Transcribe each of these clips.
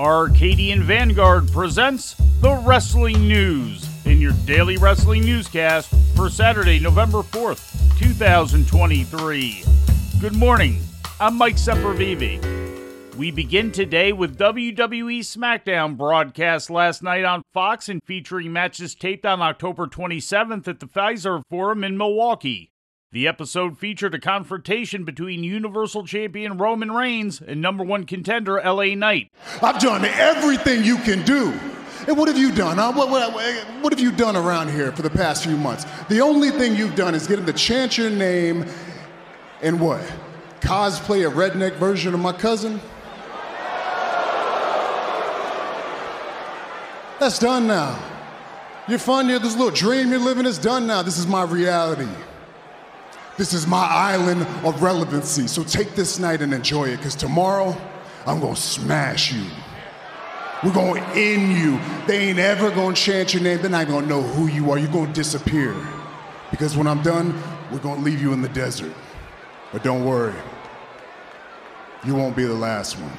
Arcadian Vanguard presents the Wrestling News in your daily wrestling newscast for Saturday, November 4th, 2023. Good morning. I'm Mike Sempervive. We begin today with WWE SmackDown broadcast last night on Fox and featuring matches taped on October 27th at the Fiserv Forum in Milwaukee. The episode featured a confrontation between Universal Champion Roman Reigns and number one contender LA Knight. I've done everything you can do. And what have you done? Huh? What, what, what have you done around here for the past few months? The only thing you've done is get him to chant your name and what? Cosplay a redneck version of my cousin? That's done now. You're fun, you're this little dream you're living is done now. This is my reality. This is my island of relevancy. So take this night and enjoy it, because tomorrow I'm gonna smash you. We're gonna end you. They ain't ever gonna chant your name. They're not gonna know who you are. You're gonna disappear. Because when I'm done, we're gonna leave you in the desert. But don't worry, you won't be the last one.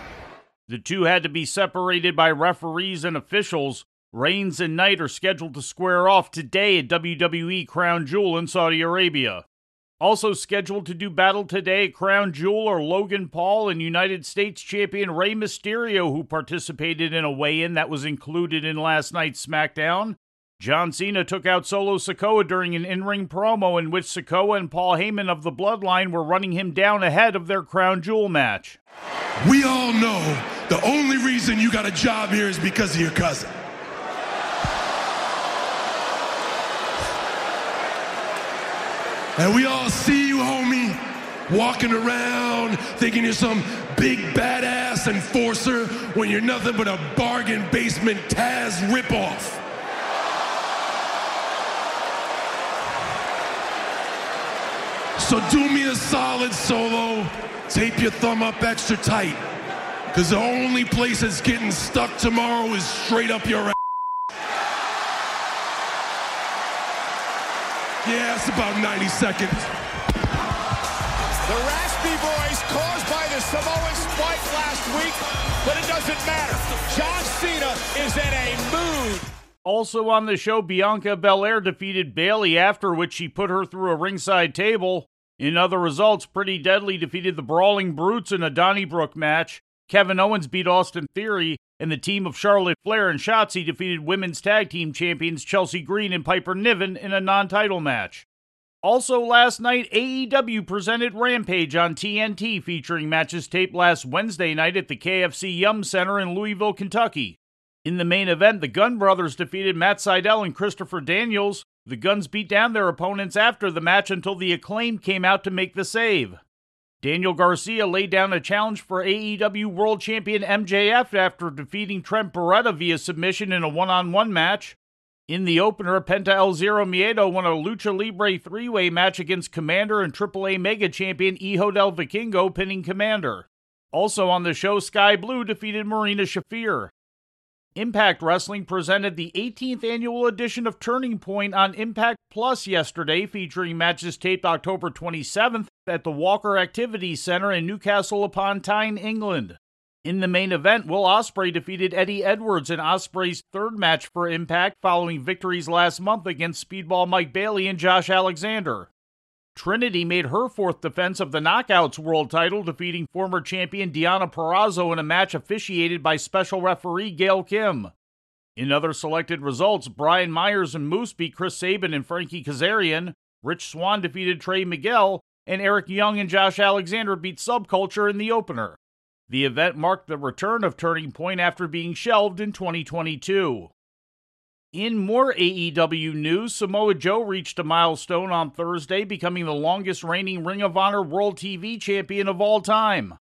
The two had to be separated by referees and officials. Reigns and Knight are scheduled to square off today at WWE Crown Jewel in Saudi Arabia. Also scheduled to do battle today, Crown Jewel are Logan Paul and United States champion Rey Mysterio, who participated in a weigh in that was included in last night's SmackDown. John Cena took out Solo Sikoa during an in ring promo in which Sikoa and Paul Heyman of the Bloodline were running him down ahead of their Crown Jewel match. We all know the only reason you got a job here is because of your cousin. And we all see you, homie, walking around thinking you're some big badass enforcer when you're nothing but a bargain basement Taz ripoff. So do me a solid solo, tape your thumb up extra tight. Because the only place that's getting stuck tomorrow is straight up your ass. Yeah, it's about 90 seconds. The raspy voice caused by the Samoan spike last week, but it doesn't matter. John Cena is in a mood. Also on the show, Bianca Belair defeated Bayley, after which she put her through a ringside table. In other results, Pretty Deadly defeated the Brawling Brutes in a Donnybrook match. Kevin Owens beat Austin Theory, and the team of Charlotte Flair and Shotzi defeated women's tag team champions Chelsea Green and Piper Niven in a non title match. Also, last night, AEW presented Rampage on TNT featuring matches taped last Wednesday night at the KFC Yum Center in Louisville, Kentucky. In the main event, the Gunn Brothers defeated Matt Sydal and Christopher Daniels. The Gunns beat down their opponents after the match until the acclaim came out to make the save. Daniel Garcia laid down a challenge for AEW World Champion MJF after defeating Trent Beretta via submission in a one on one match. In the opener, Penta El Zero Miedo won a Lucha Libre three way match against Komander and AAA Mega Champion Hijo del Vikingo, pinning Komander. Also on the show, Skye Blue defeated Marina Shafir. Impact Wrestling presented the 18th annual edition of Turning Point on Impact Plus yesterday, featuring matches taped October 27th at the Walker Activities Center in Newcastle upon Tyne, England. In the main event, Will Ospreay defeated Eddie Edwards in Ospreay's third match for Impact following victories last month against Speedball Mike Bailey and Josh Alexander. Trinity made her fourth defense of the Knockouts World title, defeating former champion Deonna Purrazzo in a match officiated by special referee Gail Kim. In other selected results, Brian Myers and Moose beat Chris Sabin and Frankie Kazarian, Rich Swann defeated Trey Miguel, and Eric Young and Josh Alexander beat Subculture in the opener. The event marked the return of Turning Point after being shelved in 2022. In more AEW news, Samoa Joe reached a milestone on Thursday, becoming the longest reigning Ring of Honor World TV champion of all time.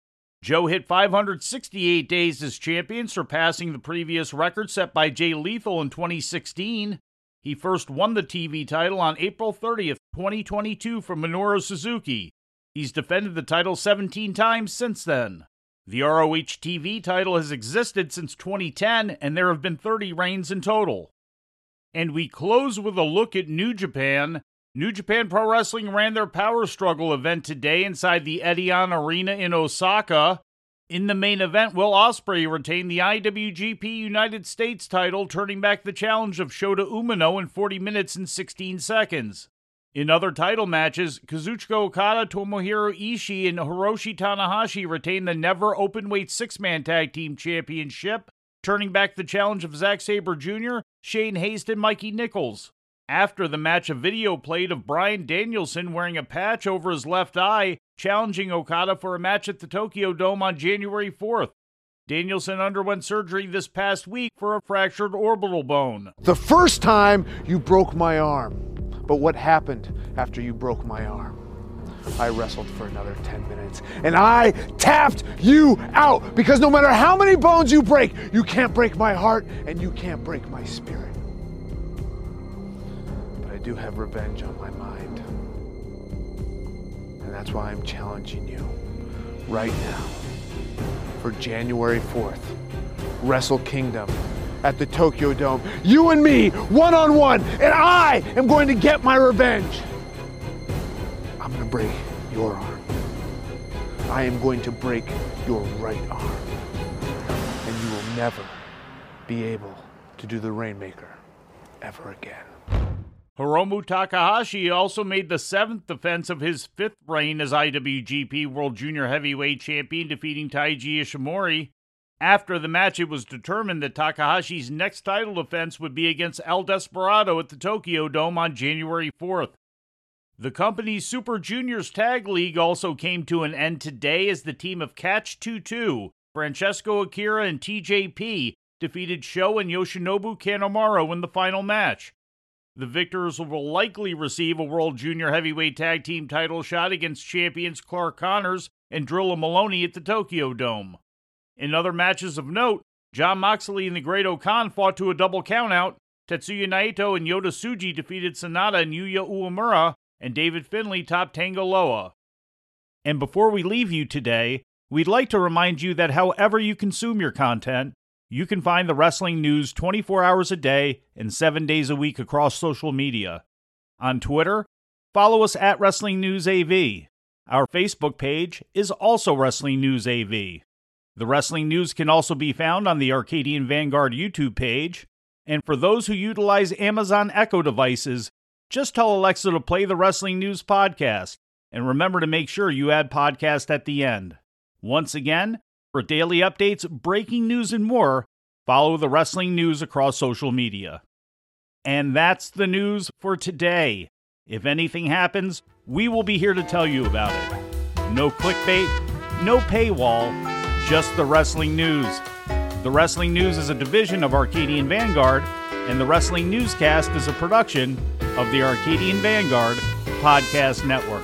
Joe hit 568 days as champion, surpassing the previous record set by Jay Lethal in 2016. He first won the TV title on April 30th, 2022, from Minoru Suzuki. He's defended the title 17 times since then. The ROH TV title has existed since 2010, and there have been 30 reigns in total. And we close with a look at New Japan. New Japan Pro Wrestling ran their Power Struggle event today inside the Edion Arena in Osaka. In the main event, Will Ospreay retained the IWGP United States title, turning back the challenge of Shota Umino in 40 minutes and 16 seconds. In other title matches, Kazuchika Okada, Tomohiro Ishii, and Hiroshi Tanahashi retained the never openweight six-man tag team championship, turning back the challenge of Zack Sabre Jr., Shane Haste, and Mikey Nichols. After the match, a video played of Bryan Danielson wearing a patch over his left eye, challenging Okada for a match at the Tokyo Dome on January 4th. Danielson underwent surgery this past week for a fractured orbital bone. The first time you broke my arm. But what happened after you broke my arm? I wrestled for another 10 minutes and I tapped you out because no matter how many bones you break, you can't break my heart and you can't break my spirit But I do have revenge on my mind. And that's why I'm challenging you right now for January 4th, Wrestle Kingdom at the Tokyo Dome. You and me, one on one, and I am going to get my revenge. I'm going to break your arm. I am going to break your right arm. And you will never be able to do the Rainmaker ever again. Hiromu Takahashi also made the seventh defense of his fifth reign as IWGP World Junior Heavyweight Champion, defeating Taiji Ishimori. After the match, it was determined that Takahashi's next title defense would be against El Desperado at the Tokyo Dome on January 4th. The company's Super Juniors Tag League also came to an end today as the team of Catch 2 2, Francesco Akira and TJP, defeated Sho and Yoshinobu Kanemaru in the final match. The victors will likely receive a World Junior Heavyweight Tag Team title shot against champions Clark Connors and Drilla Moloney at the Tokyo Dome. In other matches of note, Jon Moxley and the Great-O-Khan fought to a double countout. Tetsuya Naito and Yota Tsuji defeated Sanada and Yuya Uemura, and David Finlay topped Tanga Loa. And before we leave you today, we'd like to remind you that however you consume your content, you can find the wrestling news 24 hours a day and 7 days a week across social media. On Twitter, follow us at Wrestling News AV. Our Facebook page is also Wrestling News AV. The wrestling news can also be found on the Arcadian Vanguard YouTube page. And for those who utilize Amazon Echo devices, just tell Alexa to play the Wrestling News podcast. And remember to make sure you add podcast at the end. Once again, for daily updates, breaking news, and more, follow the wrestling news across social media. And that's the news for today. If anything happens, we will be here to tell you about it. No clickbait, no paywall, just the wrestling news. The Wrestling News is a division of Arcadian Vanguard, and the Wrestling Newscast is a production of the Arcadian Vanguard Podcast Network.